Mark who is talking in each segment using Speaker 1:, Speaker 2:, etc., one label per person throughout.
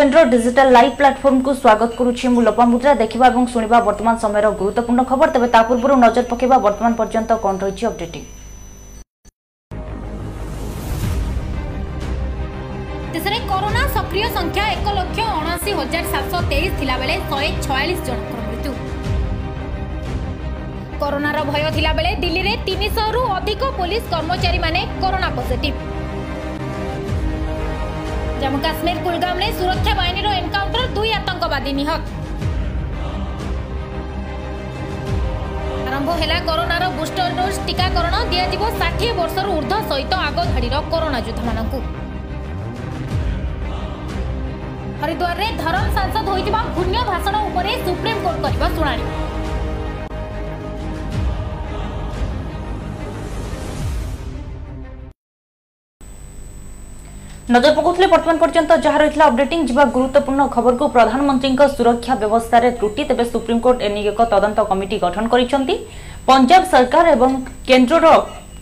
Speaker 1: ইলেভেনর digital live প্লাটফর্মকু স্বাগত করুছি মু লোপামুদ্রা দেখিবা এবং শুনিবা বর্তমান সময়ের গুরুত্বপূর্ণ খবর তবে তা পূর্বরু নজর পকাইবা বর্তমান পর্যন্ত কোন রয়েছে অপডেটিং
Speaker 2: দেশে করোনা সক্রিয় সংখ্যা এক লক্ষ অনাশি হাজার সাতশো তেইশ থাকবে শহে ছয়াশ জনকর মৃত্যু করোনার ভয় থাকবে দিল্লি তিনশহ অধিক পুলিশ কর্মচারী মানে করোনা পজিটিভ जम कश्मीर कुलगामले सुरक्षा বাহিনীৰ এনকাউন্টার দুয়ো আতংকবাদী নিহত আৰম্ভ হিলা কৰোনৰ বুষ্টৰ ডোজ টিকাকৰণ দিয়া দিব 60 বছৰৰ ঊৰ্ধ সহিত আগৰ ঘাৰিৰ কৰোনা যুদ্ধমানাকু हरिद्वारৰে ধৰম সাংসদ হৈ থকা গুণ্য ভাষণ
Speaker 1: ওপৰত সুপ্রিম কোর্ট কৰিব শুনানি নজর পকাউলে বর্তমান পর্যন্ত যা রয়েছে অপডেটিং যা গুরুত্বপূর্ণ খবরক প্রধানমন্ত্রী সুরক্ষা ব্যবস্থার ত্রুটি তেবে সুপ্রিমকোর্ট এনে এক তদন্ত কমিটি গঠন করেছেন পঞ্জাব সরকার এবং কেন্দ্রর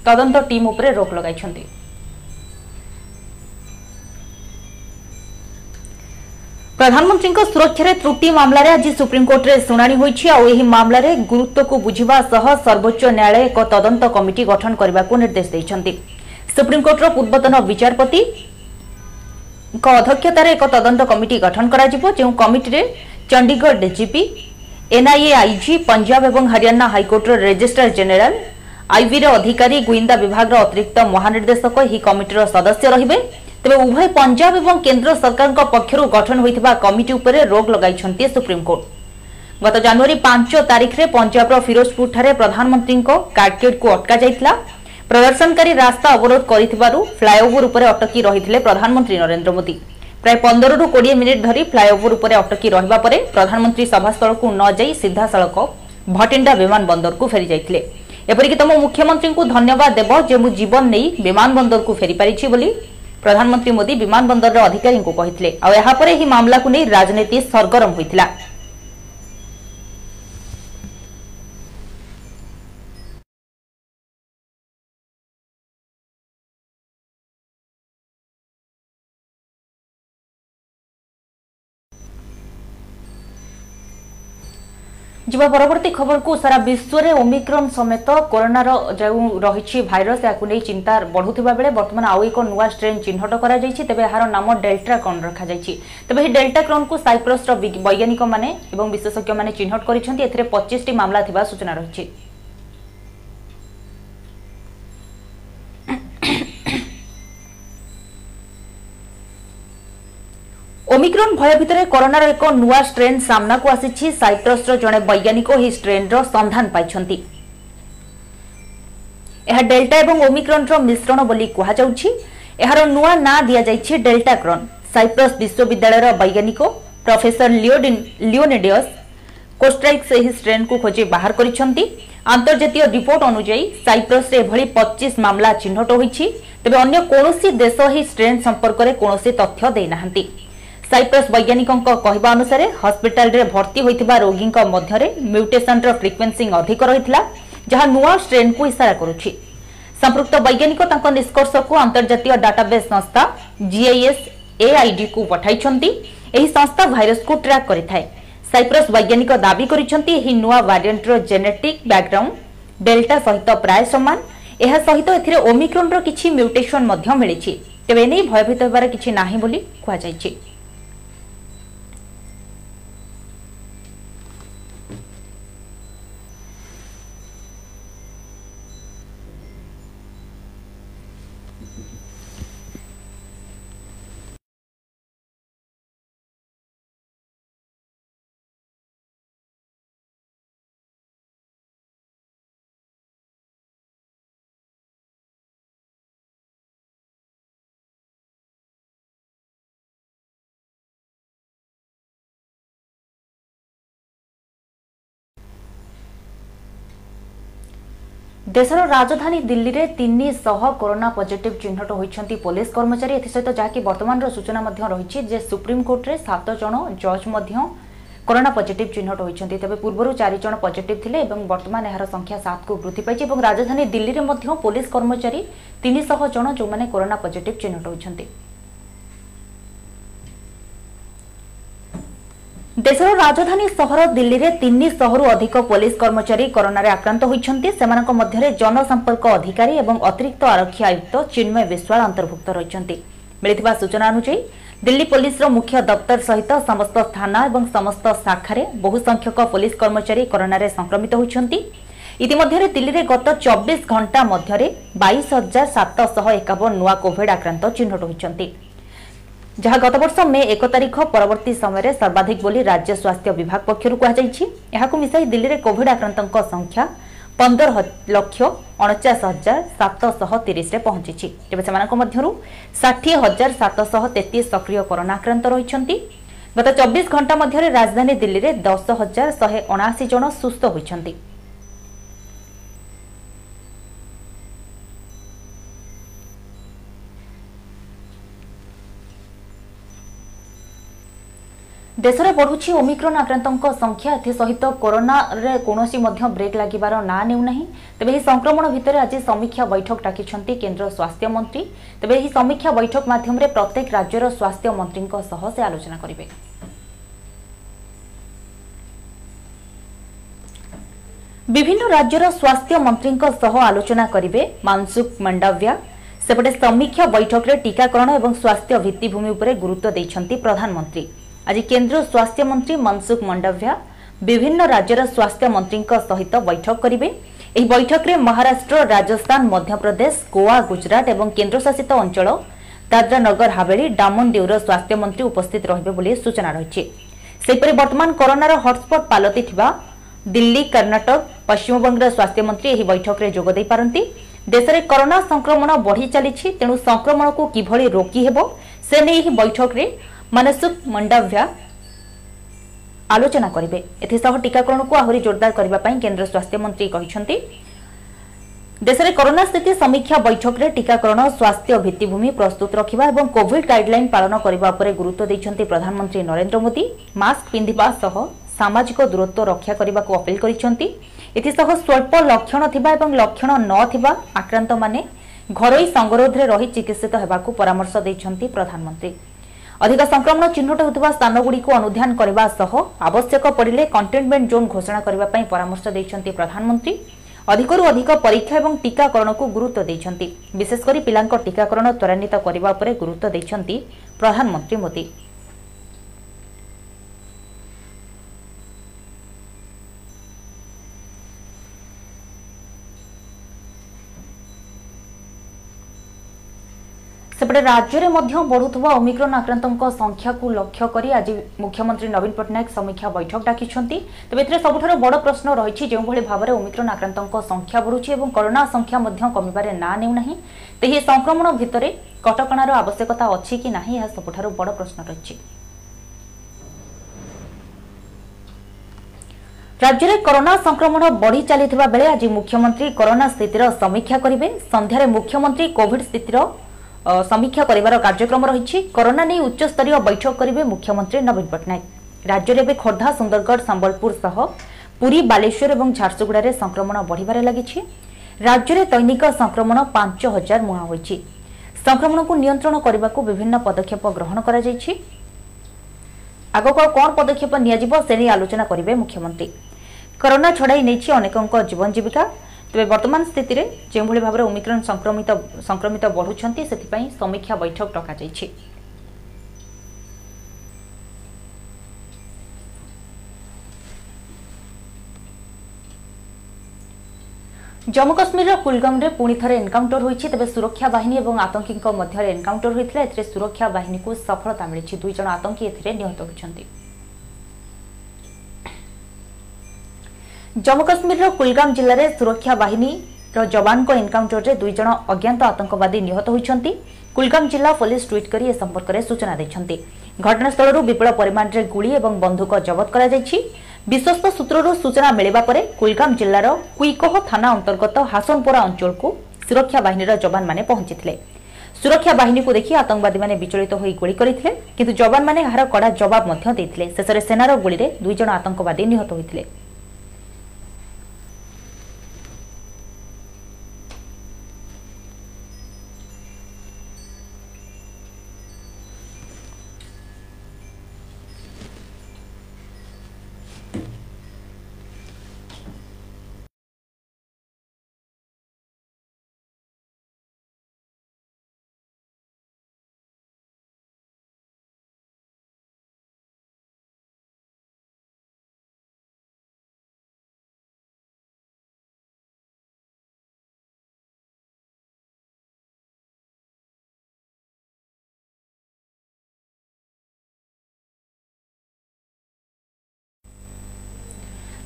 Speaker 1: তদন্ত টিম উপরে রোক লগাইছেন ପ୍ରଧାନମନ୍ତ୍ରୀଙ୍କ ସୁରକ୍ଷାରେ ତ୍ରୁଟି ମାମଲାରେ ଆଜି ସୁପ୍ରିମକୋର୍ଟରେ ଶୁଣାଣି ହୋଇଛି ଆଉ ଏହି ମାମଲାରେ ଗୁରୁତ୍ୱକୁ ବୁଝିବା ସହ ସର୍ବୋଚ୍ଚ ନ୍ୟାୟାଳୟ ଏକ ତଦନ୍ତ କମିଟି ଗଠନ କରିବାକୁ ନିର୍ଦ୍ଦେଶ ଦେଇଛନ୍ତି ସୁପ୍ରିମକୋର୍ଟର ପୂର୍ବତନ ବିଚାରପତି ଅଧ୍ୟକ୍ଷତାରେ ଏକ ତଦନ୍ତ କମିଟି ଗଠନ କରାଯିବ ଯେଉଁ କମିଟିରେ Chandigarh DGP NIA IG Punjab ଏବଂ ହରିୟାଣା ହାଇକୋର୍ଟର ରେଜିଷ୍ଟ୍ରାର ଜେନେରାଲ ଆଇବିର ଅଧିକାରୀ ଗୁଇନ୍ଦା ବିଭାଗର ଅତିରିକ୍ତ ମହାନିର୍ଦ୍ଦେଶକ ଏହି କମିଟିର ସଦସ୍ୟ ରହିବେ ତେବେ ଉଭୟ ପଞ୍ଜାବ ଏବଂ କେନ୍ଦ୍ର ସରକାରଙ୍କ ପକ୍ଷରୁ ଗଠନ ହୋଇଥିବା କମିଟି ଉପରେ ରୋକ ଲଗାଇଛନ୍ତି ସୁପ୍ରିମକୋର୍ଟ ଗତ ଜାନୁଆରୀ ପାଞ୍ଚ ତାରିଖରେ ପଞ୍ଜାବର ଫିରୋଜପୁରଠାରେ ପ୍ରଧାନମନ୍ତ୍ରୀଙ୍କ କାର୍କେଡ୍କୁ ଅଟକାଯାଇଥିଲା প্রদর্শনকারী রাস্তা অবরোধ করে ফ্লাইওভর উপরে অটকি রয়েছে প্রধানমন্ত্রী নরেন্দ্র মোদী প্রায় পনেরু কোড়ি মিনিট ধর ফ্লাইওভর উপরে অটকি রহবা পরে প্রধানমন্ত্রী সভাস্থলক নযাই সিধাসলখ ভটিন্ডা বিমানবন্দরক ফেরি যাই এপরিকি তম মুখ্যমন্ত্রী ধন্যবাদ দেব যে মু জীবন নেই বিমানবন্দরক ফেরি পারিছি বলে প্রধানমন্ত্রী মোদী বিমানবন্দরের অধিকারী কে আহপরে এই মামলা রাজনীতি সরগরম হয়েছিল ଯିବା ପରବର୍ତ୍ତୀ ଖବରକୁ ସାରା ବିଶ୍ୱରେ ଓମିକ୍ରନ୍ ସମେତ କରୋନାର ଯେଉଁ ରହିଛି ଭାଇରସ୍ ଏହାକୁ ନେଇ ଚିନ୍ତା ବଢ଼ୁଥିବା ବେଳେ ବର୍ତ୍ତମାନ ଆଉ ଏକ ନୂଆ ଷ୍ଟ୍ରେନ୍ ଚିହ୍ନଟ କରାଯାଇଛି ତେବେ ଏହାର ନାମ ଡେଲ୍ଟ୍ରାକ୍ରନ୍ ରଖାଯାଇଛି ତେବେ ଏହି ଡେଲ୍ଟ୍ରାକ୍ରନ୍କୁ ସାଇପ୍ରସ୍ର ବୈଜ୍ଞାନିକମାନେ ଏବଂ ବିଶେଷଜ୍ଞମାନେ ଚିହ୍ନଟ କରିଛନ୍ତି ଏଥିରେ ପଚିଶଟି ମାମଲା ଥିବା ସୂଚନା ରହିଛି ଓମିକ୍ରନ୍ ଭୟ ଭିତରେ କରୋନାର ଏକ ନୂଆ ଷ୍ଟ୍ରେନ୍ ସାମ୍ନାକୁ ଆସିଛି ସାଇପ୍ରସ୍ର ଜଣେ ବୈଜ୍ଞାନିକ ଏହି ଷ୍ଟ୍ରେନ୍ର ସନ୍ଧାନ ପାଇଛନ୍ତି ଏହା ଡେଲ୍ଟା ଏବଂ ଓମିକ୍ରନ୍ର ମିଶ୍ରଣ ବୋଲି କୁହାଯାଉଛି ଏହାର ନୂଆ ନାଁ ଦିଆଯାଇଛି ଡେଲ୍ଟାକ୍ରନ୍ ସାଇପ୍ରସ୍ ବିଶ୍ୱବିଦ୍ୟାଳୟର ବୈଜ୍ଞାନିକ ପ୍ରଫେସର ଲିଓଡିନ୍ ଲିଓନେଡିୟସ୍ କୋଷ୍ଟ୍ରାଇକ୍ସ ଏହି ଷ୍ଟ୍ରେନ୍କୁ ଖୋଜି ବାହାର କରିଛନ୍ତି ଆନ୍ତର୍ଜାତୀୟ ରିପୋର୍ଟ ଅନୁଯାୟୀ ସାଇପ୍ରସ୍ରେ ଏଭଳି ପଚିଶ ମାମଲା ଚିହ୍ନଟ ହୋଇଛି ତେବେ ଅନ୍ୟ କୌଣସି ଦେଶ ଏହି ଷ୍ଟ୍ରେନ୍ ସମ୍ପର୍କରେ କୌଣସି ତଥ୍ୟ ଦେଇନାହାନ୍ତି ସାଇପ୍ରସ୍ ବୈଜ୍ଞାନିକଙ୍କ କହିବା ଅନୁସାରେ ହସ୍ପିଟାଲରେ ଭର୍ତ୍ତି ହୋଇଥିବା ରୋଗୀଙ୍କ ମଧ୍ୟରେ ମ୍ୟୁଟେସନ୍ର ଫ୍ରିକ୍ୱେନ୍ସି ଅଧିକ ରହିଥିଲା ଯାହା ନୂଆ ଷ୍ଟ୍ରେନ୍କୁ ଇସାରା କରୁଛି ସମ୍ପୃକ୍ତ ବୈଜ୍ଞାନିକ ତାଙ୍କ ନିଷ୍କର୍ଷକୁ ଆନ୍ତର୍ଜାତୀୟ ଡାଟାବେସ୍ ସଂସ୍ଥା ଜିଆଇଏସ୍ ଏଆଇଡିକୁ ପଠାଇଛନ୍ତି ଏହି ସଂସ୍ଥା ଭାଇରସକୁ ଟ୍ରାକ୍ କରିଥାଏ ସାଇପ୍ରସ୍ ବୈଜ୍ଞାନିକ ଦାବି କରିଛନ୍ତି ଏହି ନୂଆ ଭାରିଏଣ୍ଟର ଜେନେଟିକ୍ ବ୍ୟାକ୍ଗ୍ରାଉଣ୍ଡ ଡେଲ୍ଟା ସହିତ ପ୍ରାୟ ସମାନ ଏହା ସହିତ ଏଥିରେ ଓମିକ୍ରନ୍ର କିଛି ମ୍ୟୁଟେସନ୍ ମଧ୍ୟ ମିଳିଛି ତେବେ ଏନେଇ ଭୟଭୀତ ହେବାର କିଛି ନାହିଁ ବୋଲି କୁହାଯାଇଛି দেশের রাজধানী দিল্লীরে তিনশহ করোনা পজিটিভ চিহ্নট হয়েছেন পুলিশ কর্মচারী এসহ যা কি বর্তমান সূচনা রয়েছে যে সুপ্রিমকোর্টে সাত জন জজ করোনা পজিটিভ চিহ্নট হয়েছেন তবে পূর্ব চারিজন পজিটিভ লে এবং বর্তমান এর সংখ্যা সাত কু বৃদ্ধি পাইছে এবং রাজধানী দিল্লীরে পুলিশ কর্মচারী তিনশহ জন যে করোনা পজিটিভ চিহ্নট হয়েছেন দেশের রাজধানী সহর দিল্লীরে তিনশহরু অধিক পুলিশ কর্মচারী করোনায় আক্রান্ত হয়েছেন সেমানক জনসম্পর্ক অধিকারী এবং অতিরিক্ত আরক্ষী আয়ুক্ত চিন্ময় বিশ্বাল অন্তর্ভুক্ত রয়েছেন মিলিথিবা সূচনা অনুযায়ী দিল্লী পুলিশের মুখ্য দপ্তর সহ সমস্ত থানা এবং সমস্ত শাখার বহু সংখ্যক পুলিশ কর্মচারী করোনায় সংক্রমিত হয়েছেন ইতিমধ্যে দিল্লীরে গত চব্বিশ ঘণ্টা মধ্যে বাইশ হাজার সাতশহ একাবন নয় কোভিড আক্রান্ত চিহ্নট হয়েছেন ଯାହା ଗତବର୍ଷ ମେ ଏକ ତାରିଖ ପରବର୍ତ୍ତୀ ସମୟରେ ସର୍ବାଧିକ ବୋଲି ରାଜ୍ୟ ସ୍ୱାସ୍ଥ୍ୟ ବିଭାଗ ପକ୍ଷରୁ କୁହାଯାଇଛି ଏହାକୁ ମିଶାଇ ଦିଲ୍ଲୀରେ କୋଭିଡ୍ ଆକ୍ରାନ୍ତଙ୍କ ସଂଖ୍ୟା ପନ୍ଦର ଲକ୍ଷ ଅଣଚାଶ ହଜାର ସାତଶହ ତିରିଶରେ ପହଞ୍ଚିଛି ତେବେ ସେମାନଙ୍କ ମଧ୍ୟରୁ ଷାଠିଏ ହଜାର ସାତଶହ ତେତିଶ ସକ୍ରିୟ କରୋନା ଆକ୍ରାନ୍ତ ରହିଛନ୍ତି ଗତ ଚବିଶ ଘଣ୍ଟା ମଧ୍ୟରେ ରାଜଧାନୀ ଦିଲ୍ଲୀରେ ଦଶ ହଜାର ଶହେ ଅଣାଅଶୀ ଜଣ ସୁସ୍ଥ ହୋଇଛନ୍ତି ଦେଶରେ ବଢ଼ୁଛି ଓମିକ୍ରନ୍ ଆକ୍ରାନ୍ତଙ୍କ ସଂଖ୍ୟା ଏଥିସହିତ କରୋନାରେ କୌଣସି ମଧ୍ୟ ବ୍ରେକ୍ ଲାଗିବାର ନାଁ ନେଉନାହିଁ ତେବେ ଏହି ସଂକ୍ରମଣ ଭିତରେ ଆଜି ସମୀକ୍ଷା ବୈଠକ ଡାକିଛନ୍ତି କେନ୍ଦ୍ର ସ୍ୱାସ୍ଥ୍ୟ ମନ୍ତ୍ରୀ ତେବେ ଏହି ସମୀକ୍ଷା ବୈଠକ ମାଧ୍ୟମରେ ପ୍ରତ୍ୟେକ ରାଜ୍ୟର ସ୍ୱାସ୍ଥ୍ୟ ମନ୍ତ୍ରୀଙ୍କ ସହ ସେ ଆଲୋଚନା କରିବେ ବିଭିନ୍ନ ରାଜ୍ୟର ସ୍ୱାସ୍ଥ୍ୟ ମନ୍ତ୍ରୀଙ୍କ ସହ ଆଲୋଚନା କରିବେ ମାନସୁଖ ମଣ୍ଡାଭିଆ ସେପଟେ ସମୀକ୍ଷା ବୈଠକରେ ଟିକାକରଣ ଏବଂ ସ୍ୱାସ୍ଥ୍ୟ ଭିତ୍ତିଭୂମି ଉପରେ ଗୁରୁତ୍ୱ ଦେଇଛନ୍ତି ପ୍ରଧାନମନ୍ତ୍ରୀ ଆଜି କେନ୍ଦ୍ର ସ୍ୱାସ୍ଥ୍ୟମନ୍ତ୍ରୀ ମନସୁଖ ମଣ୍ଡଭ୍ୟା ବିଭିନ୍ନ ରାଜ୍ୟର ସ୍ୱାସ୍ଥ୍ୟମନ୍ତ୍ରୀଙ୍କ ସହିତ ବୈଠକ କରିବେ ଏହି ବୈଠକରେ ମହାରାଷ୍ଟ୍ର ରାଜସ୍ଥାନ ମଧ୍ୟପ୍ରଦେଶ ଗୋଆ ଗୁଜରାଟ ଏବଂ କେନ୍ଦ୍ରଶାସିତ ଅଞ୍ଚଳ ଦାଦ୍ରା ନଗର ହାବେଳି ଡାମନ ଡିଉର ସ୍ୱାସ୍ଥ୍ୟମନ୍ତ୍ରୀ ଉପସ୍ଥିତ ରହିବେ ବୋଲି ସୂଚନା ରହିଛି ସେହିପରି ବର୍ତ୍ତମାନ କରୋନାର ହଟ୍ସ୍ପଟ୍ ପାଲଟିଥିବା ଦିଲ୍ଲୀ କର୍ଣ୍ଣାଟକ ପଶ୍ଚିମବଙ୍ଗର ସ୍ୱାସ୍ଥ୍ୟମନ୍ତ୍ରୀ ଏହି ବୈଠକରେ ଯୋଗ ଦେଇପାରନ୍ତି ଦେଶରେ କରୋନା ସଂକ୍ରମଣ ବଢ଼ି ଚାଲିଛି ତେଣୁ ସଂକ୍ରମଣକୁ କିଭଳି ରୋକି ହେବ ସେ ନେଇ ଏହି ବୈଠକରେ ମାନସୁଖ ମଣ୍ଡାଭ୍ୟା ଆଲୋଚନା କରିବେ ଏଥିସହ ଟିକାକରଣକୁ ଆହୁରି ଜୋରଦାର କରିବା ପାଇଁ କେନ୍ଦ୍ର ସ୍ୱାସ୍ଥ୍ୟମନ୍ତ୍ରୀ କହିଛନ୍ତି ଦେଶରେ କରୋନା ସ୍ଥିତି ସମୀକ୍ଷା ବୈଠକରେ ଟିକାକରଣ ସ୍ୱାସ୍ଥ୍ୟ ଭିତ୍ତିଭୂମି ପ୍ରସ୍ତୁତ ରଖିବା ଏବଂ କୋଭିଡ୍ ଗାଇଡ୍ଲାଇନ୍ ପାଳନ କରିବା ଉପରେ ଗୁରୁତ୍ୱ ଦେଇଛନ୍ତି ପ୍ରଧାନମନ୍ତ୍ରୀ ନରେନ୍ଦ୍ର ମୋଦି ମାସ୍କ ପିନ୍ଧିବା ସହ ସାମାଜିକ ଦୂରତ୍ୱ ରକ୍ଷା କରିବାକୁ ଅପିଲ୍ କରିଛନ୍ତି ଏଥିସହ ସ୍ୱଳ୍ପ ଲକ୍ଷଣ ଥିବା ଏବଂ ଲକ୍ଷଣ ନଥିବା ଆକ୍ରାନ୍ତମାନେ ଘରୋଇ ସଙ୍ଗରୋଧରେ ରହି ଚିକିତ୍ସିତ ହେବାକୁ ପରାମର୍ଶ ଦେଇଛନ୍ତି ପ୍ରଧାନମନ୍ତ୍ରୀ ଅଧିକ ସଂକ୍ରମଣ ଚିହ୍ନଟ ହେଉଥିବା ସ୍ଥାନଗୁଡ଼ିକୁ ଅନୁଧ୍ୟାନ କରିବା ସହ ଆବଶ୍ୟକ ପଡ଼ିଲେ କଣ୍ଟେନ୍ମେଣ୍ଟ ଜୋନ୍ ଘୋଷଣା କରିବା ପାଇଁ ପରାମର୍ଶ ଦେଇଛନ୍ତି ପ୍ରଧାନମନ୍ତ୍ରୀ ଅଧିକରୁ ଅଧିକ ପରୀକ୍ଷା ଏବଂ ଟିକାକରଣକୁ ଗୁରୁତ୍ୱ ଦେଇଛନ୍ତି ବିଶେଷକରି ପିଲାଙ୍କ ଟିକାକରଣ ତ୍ୱରାନ୍ୱିତ କରିବା ଉପରେ ଗୁରୁତ୍ୱ ଦେଇଛନ୍ତି ପ୍ରଧାନମନ୍ତ୍ରୀ ମୋଦି ସେପଟେ ରାଜ୍ୟରେ ମଧ୍ୟ ବଢୁଥିବା ଓମିକ୍ରନ୍ ଆକ୍ରାନ୍ତଙ୍କ ସଂଖ୍ୟାକୁ ଲକ୍ଷ୍ୟ କରି ଆଜି ମୁଖ୍ୟମନ୍ତ୍ରୀ ନବୀନ ପଟ୍ଟନାୟକ ସମୀକ୍ଷା ବୈଠକ ଡାକିଛନ୍ତି ତେବେ ଏଥିରେ ସବୁଠାରୁ ବଡ଼ ପ୍ରଶ୍ନ ରହିଛି ଯେଉଁଭଳି ଭାବରେ ଓମିକ୍ରନ୍ ଆକ୍ରାନ୍ତଙ୍କ ସଂଖ୍ୟା ବଢୁଛି ଏବଂ କରୋନା ସଂଖ୍ୟା ମଧ୍ୟ କମିବାରେ ନାଁ ନେଉନାହିଁ ତେହି ଏ ସଂକ୍ରମଣ ଭିତରେ କଟକଣାର ଆବଶ୍ୟକତା ଅଛି କି ନାହିଁ ଏହା ସବୁଠାରୁ ବଡ଼ ପ୍ରଶ୍ନ ରହିଛି ରାଜ୍ୟରେ କରୋନା ସଂକ୍ରମଣ ବଢ଼ି ଚାଲିଥିବା ବେଳେ ଆଜି ମୁଖ୍ୟମନ୍ତ୍ରୀ କରୋନା ସ୍ଥିତିର ସମୀକ୍ଷା କରିବେ ସନ୍ଧ୍ୟାରେ ମୁଖ୍ୟମନ୍ତ୍ରୀ କୋଭିଡ୍ ସ୍ଥିତିର ସମୀକ୍ଷା କରିବାର କାର୍ଯ୍ୟକ୍ରମ ରହିଛି କରୋନା ନେଇ ଉଚ୍ଚସ୍ତରୀୟ ବୈଠକ କରିବେ ମୁଖ୍ୟମନ୍ତ୍ରୀ ନବୀନ ପଟ୍ଟନାୟକ ରାଜ୍ୟରେ ଏବେ ଖୋର୍ଦ୍ଧା ସୁନ୍ଦରଗଡ଼ ସମ୍ବଲପୁର ସହ ପୁରୀ ବାଲେଶ୍ୱର ଏବଂ ଝାରସୁଗୁଡ଼ାରେ ସଂକ୍ରମଣ ବଢ଼ିବାରେ ଲାଗିଛି ରାଜ୍ୟରେ ଦୈନିକ ସଂକ୍ରମଣ ପାଞ୍ଚ ହଜାର ମୁହାଁ ହୋଇଛି ସଂକ୍ରମଣକୁ ନିୟନ୍ତ୍ରଣ କରିବାକୁ ବିଭିନ୍ନ ପଦକ୍ଷେପ ଗ୍ରହଣ କରାଯାଇଛି ଆଗକୁ ଆଉ କ'ଣ ପଦକ୍ଷେପ ନିଆଯିବ ସେ ନେଇ ଆଲୋଚନା କରିବେ ମୁଖ୍ୟମନ୍ତ୍ରୀ କରୋନା ଛଡ଼ାଇ ନେଇଛି ଅନେକଙ୍କ ଜୀବନ ଜୀବିକା তবে বর্তমান স্থিতিরে যেভাবে ভাবে ওমিক্রন সংক্রমিত সংক্রমিত বড়ুচ্ছেন সেপাই সমীক্ষা বৈঠক ডকাযাই জম্মু কাশ্মীরর কুলগামে পুঁ থে এনকাউন্টর হয়েছে তবে সুরক্ষা বাহিনী এবং আতঙ্কী মধ্যে এনকাউন্টর হয়েছিল এতে সুরক্ষা বাহিনী সফলতা মিছে দুইজন আতঙ্কী এতে নিহত হয়েছে ଜମ୍ମୁ କାଶ୍ମୀରର କୁଲଗାମ୍ ଜିଲ୍ଲାରେ ସୁରକ୍ଷା ବାହିନୀର ଯବାନଙ୍କ ଏନ୍କାଉଣ୍ଟରରେ ଦୁଇ ଜଣ ଅଜ୍ଞାତ ଆତଙ୍କବାଦୀ ନିହତ ହୋଇଛନ୍ତି କୁଲଗାମ୍ ଜିଲ୍ଲା ପୋଲିସ ଟ୍ୱିଟ୍ କରି ଏ ସମ୍ପର୍କରେ ସୂଚନା ଦେଇଛନ୍ତି ଘଟଣାସ୍ଥଳରୁ ବିପୁଳ ପରିମାଣରେ ଗୁଳି ଏବଂ ବନ୍ଧୁକ ଜବତ କରାଯାଇଛି ବିଶ୍ୱସ୍ତ ସୂତ୍ରରୁ ସୂଚନା ମିଳିବା ପରେ କୁଲଗାମ୍ ଜିଲ୍ଲାର କୁଇକୋହ ଥାନା ଅନ୍ତର୍ଗତ ହାସନପୋରା ଅଞ୍ଚଳକୁ ସୁରକ୍ଷା ବାହିନୀର ଯବାନମାନେ ପହଞ୍ଚିଥିଲେ ସୁରକ୍ଷା ବାହିନୀକୁ ଦେଖି ଆତଙ୍କବାଦୀମାନେ ବିଚଳିତ ହୋଇ ଗୁଳି କରିଥିଲେ କିନ୍ତୁ ଯବାନମାନେ ଏହାର କଡ଼ା ଜବାବ ମଧ୍ୟ ଦେଇଥିଲେ ଶେଷରେ ସେନାର ଗୁଳିରେ ଦୁଇ ଜଣ ଆତଙ୍କବାଦୀ ନିହତ ହୋଇଥିଲେ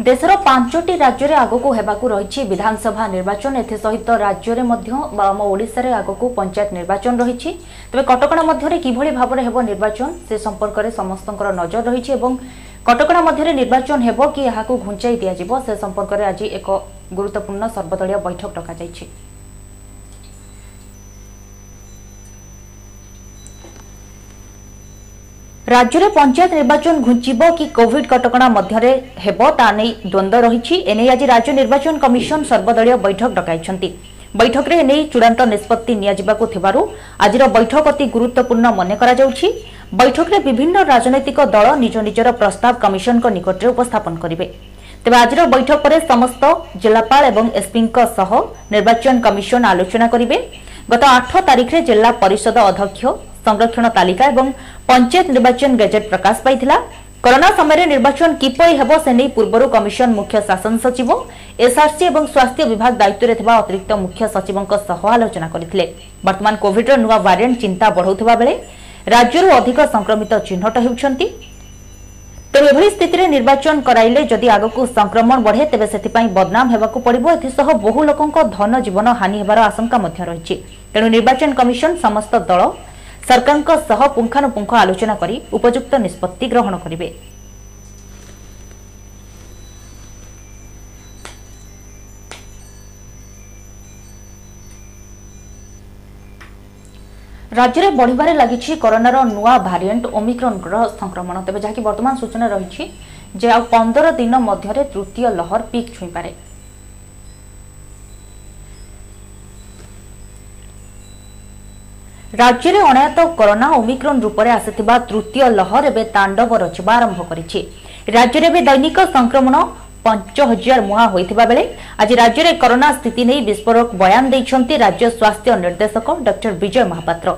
Speaker 1: ଦେଶର ପାଞ୍ଚଟି ରାଜ୍ୟରେ ଆଗକୁ ହେବାକୁ ରହିଛି ବିଧାନସଭା ନିର୍ବାଚନ ଏଥିସହିତ ରାଜ୍ୟରେ ମଧ୍ୟ ବା ଆମ ଓଡ଼ିଶାରେ ଆଗକୁ ପଞ୍ଚାୟତ ନିର୍ବାଚନ ରହିଛି ତେବେ କଟକଣା ମଧ୍ୟରେ କିଭଳି ଭାବରେ ହେବ ନିର୍ବାଚନ ସେ ସମ୍ପର୍କରେ ସମସ୍ତଙ୍କର ନଜର ରହିଛି ଏବଂ କଟକଣା ମଧ୍ୟରେ ନିର୍ବାଚନ ହେବ କି ଏହାକୁ ଘୁଞ୍ଚାଇ ଦିଆଯିବ ସେ ସମ୍ପର୍କରେ ଆଜି ଏକ ଗୁରୁତ୍ୱପୂର୍ଣ୍ଣ ସର୍ବଦଳୀୟ ବୈଠକ ଡକାଯାଇଛି রাজ্যের পঞ্চায়েত নির্বাচন ঘুঞ্চিব কি কোভিড কটকা মধ্যে হব তা নেই দ্বন্দ্ব রয়েছে এনে আজ রাজ্য নির্বাচন কমিশন সর্বদলীয় বৈঠক ডকাইছেন বৈঠকরে এনে চূড়ান্ত নিষ্পত্তি নিয়াযিবাকু থিবারু আজির বৈঠক অতি গুরুত্বপূর্ণ মনে করা যাଉଛି বৈঠকরে বিভিন্ন রাজনৈতিক দল নিজ নিজের প্রস্তাব কমিশনক নিকটরে উপস্থাপন করিবে তবে আজির বৈঠক পরে সমস্ত জেলাপাল এবং এসপিঙ্ক সহ নির্বাচন কমিশন আলোচনা করিবে গত আঠ তারিখে জেলা পরিষদ অধ্যক্ষ সংরক্ষণ তালিকা এবং পঞ্চায়েত নির্বাচন গেজেট প্রকাশ পাই করোনা সময় নির্বাচন কিপরি হব সে নেই পূর্বর কমিশন মুখ্য শাসন সচিব এসআরসি এবং স্বাস্থ্য বিভাগ দায়িত্বরে থাকা অতিরিক্ত মুখ্য সচিবঙ্ সহ আলোচনা করে বর্তমান কোভিডর নূয়া ভারিয়েন্ট চিন্তা বড়াউা বেড়ে রাজ্যর অধিক সংক্রমিত চিহ্নট হচ্ছেন ତେଣୁ ଏଭଳି ସ୍ଥିତିରେ ନିର୍ବାଚନ କରାଇଲେ ଯଦି ଆଗକୁ ସଂକ୍ରମଣ ବଢ଼େ ତେବେ ସେଥିପାଇଁ ବଦନାମ ହେବାକୁ ପଡ଼ିବ ଏଥିସହ ବହୁ ଲୋକଙ୍କ ଧନ ଜୀବନ ହାନି ହେବାର ଆଶଙ୍କା ମଧ୍ୟ ରହିଛି ତେଣୁ ନିର୍ବାଚନ କମିଶନ ସମସ୍ତ ଦଳ ସରକାରଙ୍କ ସହ ପୁଙ୍ଖାନୁପୁଙ୍ଖ ଆଲୋଚନା କରି ଉପଯୁକ୍ତ ନିଷ୍ପତ୍ତି ଗ୍ରହଣ କରିବେ রাজ্যের বড়িবারে লাগিছে করোনার নূয়া ভারিয়েন্ট ওমিক্রনর সংক্রমণ তবে যা বর্তমান সূচনা রয়েছে যে আ পনের দিন মধ্যে তৃতীয় লহর পিক ছুঁইপারে ରାଜ୍ୟରେ ଅଣାୟତ କରୋନା ଓମିକ୍ରନ୍ ରୂପରେ ଆସିଥିବା ତୃତୀୟ ଲହର ଏବେ ତାଣ୍ଡବ ରଚିବା ଆରମ୍ଭ କରିଛି ରାଜ୍ୟରେ ଏବେ ଦୈନିକ ସଂକ୍ରମଣ ପାଞ୍ଚ ହଜାର ମୁହାଁ ହୋଇଥିବା ବେଳେ ଆଜି ରାଜ୍ୟରେ କରୋନା ସ୍ଥିତି ନେଇ ବିସ୍ଫୋରକ ବୟାନ ଦେଇଛନ୍ତି ରାଜ୍ୟ ସ୍ୱାସ୍ଥ୍ୟ ନିର୍ଦ୍ଦେଶକ ଡକ୍ଟର ବିଜୟ ମହାପାତ୍ର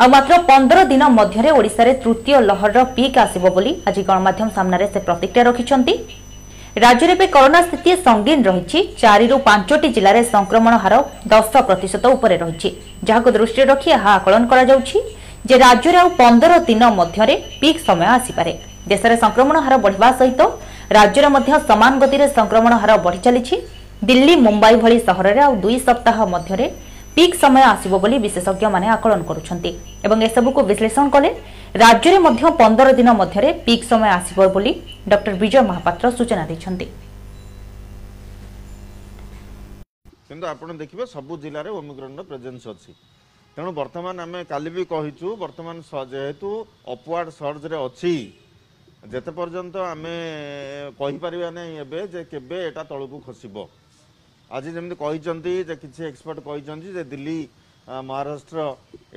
Speaker 1: ଆଉ ମାତ୍ର ପନ୍ଦର ଦିନ ମଧ୍ୟରେ ଓଡ଼ିଶାରେ ତୃତୀୟ ଲହରର ପିକ୍ ଆସିବ ବୋଲି ଆଜି ଗଣମାଧ୍ୟମ ସାମ୍ନାରେ ସେ ପ୍ରତିକ୍ରିୟା ରଖିଛନ୍ତି ରାଜ୍ୟରେ ଏବେ କରୋନା ସ୍ଥିତି ସଙ୍ଗୀନ ରହିଛି ଚାରିରୁ ପାଞ୍ଚଟି ଜିଲ୍ଲାରେ ସଂକ୍ରମଣ ହାର ଦଶ ପ୍ରତିଶତ ଉପରେ ରହିଛି ଯାହାକୁ ଦୃଷ୍ଟିରେ ରଖି ଏହା ଆକଳନ କରାଯାଉଛି ଯେ ରାଜ୍ୟରେ ଆଉ ପନ୍ଦର ଦିନ ମଧ୍ୟରେ ପିକ୍ ସମୟ ଆସିପାରେ ଦେଶରେ ସଂକ୍ରମଣ ହାର ବଢ଼ିବା ସହିତ ରାଜ୍ୟରେ ମଧ୍ୟ ସମାନ ଗତିରେ ସଂକ୍ରମଣ ହାର ବଢ଼ି ଚାଲିଛି ଦିଲ୍ଲୀ ମୁମ୍ବାଇ ଭଳି ସହରରେ ଆଉ ଦୁଇ ସପ୍ତାହ ମଧ୍ୟରେ ପିକ୍ ସମୟ ଆସିବ ବୋଲି ବିଶେଷଜ୍ଞମାନେ ଆକଳନ କରୁଛନ୍ତି ଏବଂ ଏସବୁକୁ ବିଶ୍ଳେଷଣ କଲେ ରାଜ୍ୟରେ ମଧ୍ୟ ପନ୍ଦର ଦିନ ମଧ୍ୟରେ ପିକ୍ ସମୟ ଆସିବ ବୋଲି ଡକ୍ଟର ବିଜୟ ମହାପାତ୍ର ସୂଚନା ଦେଇଛନ୍ତି
Speaker 3: କିନ୍ତୁ ଆପଣ ଦେଖିବେ ସବୁ ଜିଲ୍ଲାରେ ଓମିକ୍ରନର ପ୍ରେଜେନ୍ସ ଅଛି ତେଣୁ ବର୍ତ୍ତମାନ ଆମେ କାଲି ବି କହିଛୁ ବର୍ତ୍ତମାନ ଯେହେତୁ ଅପୱାର୍ଡ ସର୍ଜରେ ଅଛି ଯେତେ ପର୍ଯ୍ୟନ୍ତ ଆମେ କହିପାରିବା ନାହିଁ ଏବେ ଯେ କେବେ ଏଟା ତଳକୁ ଖସିବ ଆଜି ଯେମିତି କହିଛନ୍ତି ଯେ କିଛି ଏକ୍ସପର୍ଟ କହିଛନ୍ତି ଯେ ଦିଲ୍ଲୀ ମହାରାଷ୍ଟ୍ର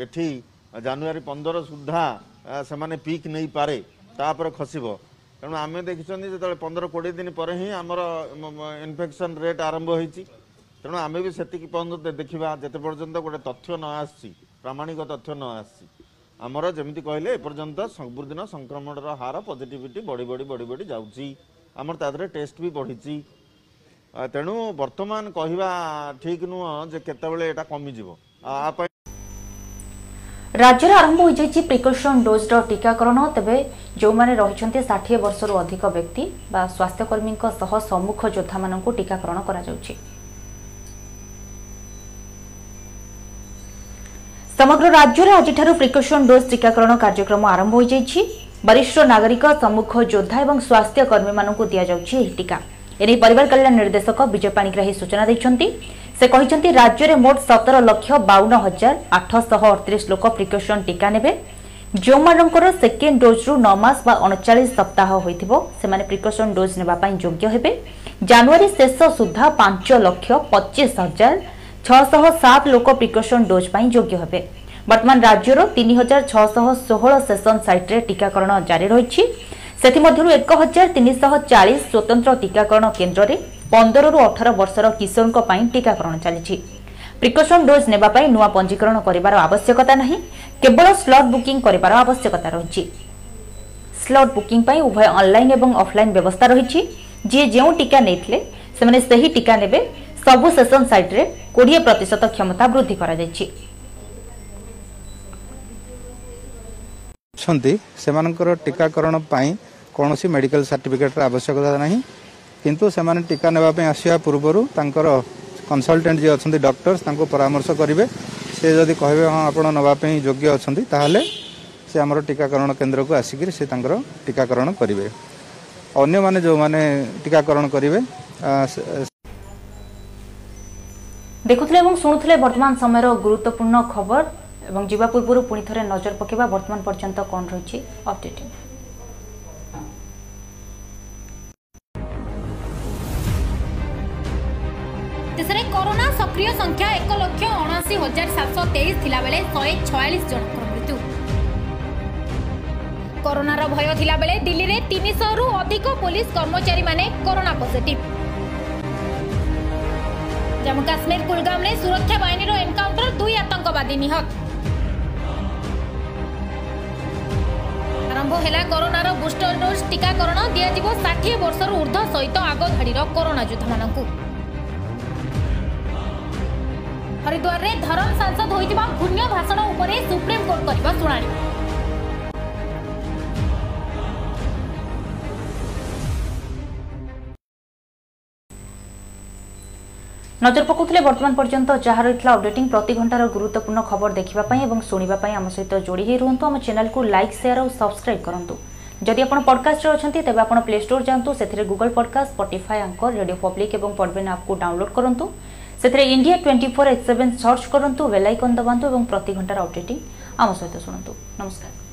Speaker 3: ଏଠି ଜାନୁଆରୀ ପନ୍ଦର ସୁଦ୍ଧା ସେମାନେ ପିକ୍ ନେଇପାରେ ତାପରେ ଖସିବ ତେଣୁ ଆମେ ଦେଖିଛନ୍ତି ଯେତେବେଳେ ପନ୍ଦର କୋଡ଼ିଏ ଦିନ ପରେ ହିଁ ଆମର ଇନଫେକ୍ସନ୍ ରେଟ୍ ଆରମ୍ଭ ହୋଇଛି ତେଣୁ ଆମେ ବି ସେତିକି ପର୍ଯ୍ୟନ୍ତ ଦେଖିବା ଯେତେ ପର୍ଯ୍ୟନ୍ତ ଗୋଟେ ତଥ୍ୟ ନ ଆସିଛି ପ୍ରାମାଣିକ ତଥ୍ୟ ନ ଆସିଛି ଆମର ଯେମିତି କହିଲେ ଏପର୍ଯ୍ୟନ୍ତ ସବୁଦିନ ସଂକ୍ରମଣର ହାର ପଜିଟିଭିଟି ବଢ଼ି ବଢ଼ି ବଢ଼ି ବଢ଼ି ଯାଉଛି ଆମର ତା ଦେହରେ ଟେଷ୍ଟ ବି ବଢ଼ିଛି ତେଣୁ ବର୍ତ୍ତମାନ କହିବା ଠିକ୍ ନୁହଁ ଯେ କେତେବେଳେ ଏଇଟା କମିଯିବ ଆ ପାଇଁ
Speaker 1: ରାଜ୍ୟରେ ଆରମ୍ଭ ହୋଇଯାଇଛି ପ୍ରିକସନ୍ ଡୋଜ୍ର ଟିକାକରଣ ତେବେ ଯେଉଁମାନେ ରହିଛନ୍ତି ଷାଠିଏ ବର୍ଷରୁ ଅଧିକ ବ୍ୟକ୍ତି ବା ସ୍ୱାସ୍ଥ୍ୟକର୍ମୀଙ୍କ ସହ ସମ୍ମୁଖ ଯୋଦ୍ଧାମାନଙ୍କୁ ଟିକାକରଣ କରାଯାଉଛି ସମଗ୍ର ରାଜ୍ୟରେ ଆଜିଠାରୁ ପ୍ରିକସନ୍ ଡୋଜ୍ ଟିକାକରଣ କାର୍ଯ୍ୟକ୍ରମ ଆରମ୍ଭ ହୋଇଯାଇଛି ବରିଷ୍ଠ ନାଗରିକ ସମ୍ମୁଖ ଯୋଦ୍ଧା ଏବଂ ସ୍ୱାସ୍ଥ୍ୟକର୍ମୀମାନଙ୍କୁ ଦିଆଯାଉଛି ଏହି ଟିକା ଏନେଇ ପରିବାର କଲ୍ୟାଣ ନିର୍ଦ୍ଦେଶକ ବିଜୟ ପାଣିଗ୍ରାହୀ ସୂଚନା ଦେଇଛନ୍ତି ସେ କହିଛନ୍ତି ରାଜ୍ୟରେ ମୋଟ ସତର ଲକ୍ଷ ବାଉନ ହଜାର ଆଠଶହ ଅଡ଼ତିରିଶ ଲୋକ ପ୍ରିକସନ୍ ଟିକା ନେବେ ଯେଉଁମାନଙ୍କର ସେକେଣ୍ଡ ଡୋଜ୍ରୁ ନଅ ମାସ ବା ଅଣଚାଳିଶ ସପ୍ତାହ ହୋଇଥିବ ସେମାନେ ପ୍ରିକସନ୍ ଡୋଜ୍ ନେବା ପାଇଁ ଯୋଗ୍ୟ ହେବେ ଜାନୁଆରୀ ଶେଷ ସୁଦ୍ଧା ପାଞ୍ଚ ଲକ୍ଷ ପଚିଶ ହଜାର ଛଅଶହ ସାତ ଲୋକ ପ୍ରିକସନ୍ ଡୋଜ୍ ପାଇଁ ଯୋଗ୍ୟ ହେବେ ବର୍ତ୍ତମାନ ରାଜ୍ୟର ତିନି ହଜାର ଛଅଶହ ଷୋହଳ ସେସନ୍ ସାଇଟ୍ରେ ଟିକାକରଣ ଜାରି ରହିଛି ସେଥିମଧ୍ୟରୁ ଏକ ହଜାର ତିନିଶହ ଚାଳିଶ ସ୍ୱତନ୍ତ୍ର ଟିକାକରଣ କେନ୍ଦ୍ରରେ ପନ୍ଦରରୁ ଅଠର ବର୍ଷର କିଶୋରଙ୍କ ପାଇଁ ଟିକାକରଣ ଚାଲିଛି ପ୍ରିକସନ୍ ଡୋଜ୍ ନେବା ପାଇଁ ନୂଆ ପଞ୍ଜୀକରଣ କରିବାର ଆବଶ୍ୟକତା ନାହିଁ କେବଳ ସ୍ଲଟ୍ ବୁକିଂ କରିବାର ଆବଶ୍ୟକତା ରହିଛି ସ୍ଲଟ୍ ବୁକିଂ ପାଇଁ ଉଭୟ ଅନ୍ଲାଇନ୍ ଏବଂ ଅଫ୍ଲାଇନ୍ ବ୍ୟବସ୍ଥା ରହିଛି ଯିଏ ଯେଉଁ ଟିକା ନେଇଥିଲେ ସେମାନେ ସେହି ଟିକା ନେବେ ସବୁ ସେସନ୍ ସାଇଟ୍ରେ କୋଡ଼ିଏ ପ୍ରତିଶତ କ୍ଷମତା ବୃଦ୍ଧି କରାଯାଇଛି
Speaker 4: ଅଛନ୍ତି ସେମାନଙ୍କର ଟିକାକରଣ ପାଇଁ କୌଣସି ମେଡ଼ିକାଲ ସାର୍ଟିଫିକେଟ୍ର ଆବଶ୍ୟକତା ନାହିଁ କିନ୍ତୁ ସେମାନେ ଟୀକା ନେବା ପାଇଁ ଆସିବା ପୂର୍ବରୁ ତାଙ୍କର କନସଲଟେଣ୍ଟ ଯିଏ ଅଛନ୍ତି ଡକ୍ଟର୍ସ ତାଙ୍କୁ ପରାମର୍ଶ କରିବେ ସେ ଯଦି କହିବେ ହଁ ଆପଣ ନେବା ପାଇଁ ଯୋଗ୍ୟ ଅଛନ୍ତି ତାହେଲେ ସେ ଆମର ଟୀକାକରଣ କେନ୍ଦ୍ରକୁ ଆସିକରି ସେ ତାଙ୍କର ଟୀକାକରଣ କରିବେ ଅନ୍ୟମାନେ ଯେଉଁମାନେ ଟୀକାକରଣ କରିବେ
Speaker 1: ଦେଖୁଥିଲେ ଏବଂ ଶୁଣୁଥିଲେ ବର୍ତ୍ତମାନ ସମୟର ଗୁରୁତ୍ୱପୂର୍ଣ୍ଣ ଖବର ଏବଂ ଯିବା ପୂର୍ବରୁ ପୁଣି ଥରେ ନଜର ପକାଇବା ବର୍ତ୍ତମାନ ପର୍ଯ୍ୟନ୍ତ କ'ଣ ରହିଛି ଅପଡେଟିଂ
Speaker 2: দেশে করোনা সক্রিয় সংখ্যা এক লক্ষ অনাশি হাজার সাতশো তেইশ থাকবে শহে ছয়াশ জনকর মৃত্যু করোনার ভয় থাকবে দিল্লি তিনশহর অধিক পুলিশ কর্মচারী মানে করোনা পজিটিভ জম্মু কাশ্মীর কুলগামে সুরক্ষা বাহিনীর এনকাউন্টর দুই আতঙ্কবাদী নিহত আরম্ভ হেলা করোনার বুস্টর ডোজ টিকাকরণ দিয়াযিব ষাঠিয়ে বর্ষর ঊর্ধ্ব সহিত আগ ধাড়ির করোনা যোদ্ধা মানুষ হরিদ্বারে ধরম সাংসদ হয়ে ঘূর্ণ ভাষণ উপরে সুপ্রিমকোর্ট
Speaker 1: করব শুনানি নজর পকাউলে বর্তমান পর্যন্ত যা রয়েছে অপডেটিং প্রতি ঘণ্টার গুরুত্বপূর্ণ খবর দেখা এবং শুণবা আমার সহ যোড়ি হয়ে রুহতু আমার চ্যানেলকে লাইক সেয়ার ও সবসক্রাইব করতু যদি আপনার পডকাস্টে অনেক তবে আপনার প্লে স্টোর যাতে সে Google podcast Spotify Anchor radio public এবং পডবেন আপকে ডাউনলোড করতু ସେଥିରେ India twenty four x seven search କରନ୍ତୁ ବେଲାଇକନ୍ ଦବାନ୍ତୁ ଏବଂ ପ୍ରତି ଘଣ୍ଟାର ଅପଡେଟିଂ ଆମ ସହିତ ଶୁଣନ୍ତୁ ନମସ୍କାର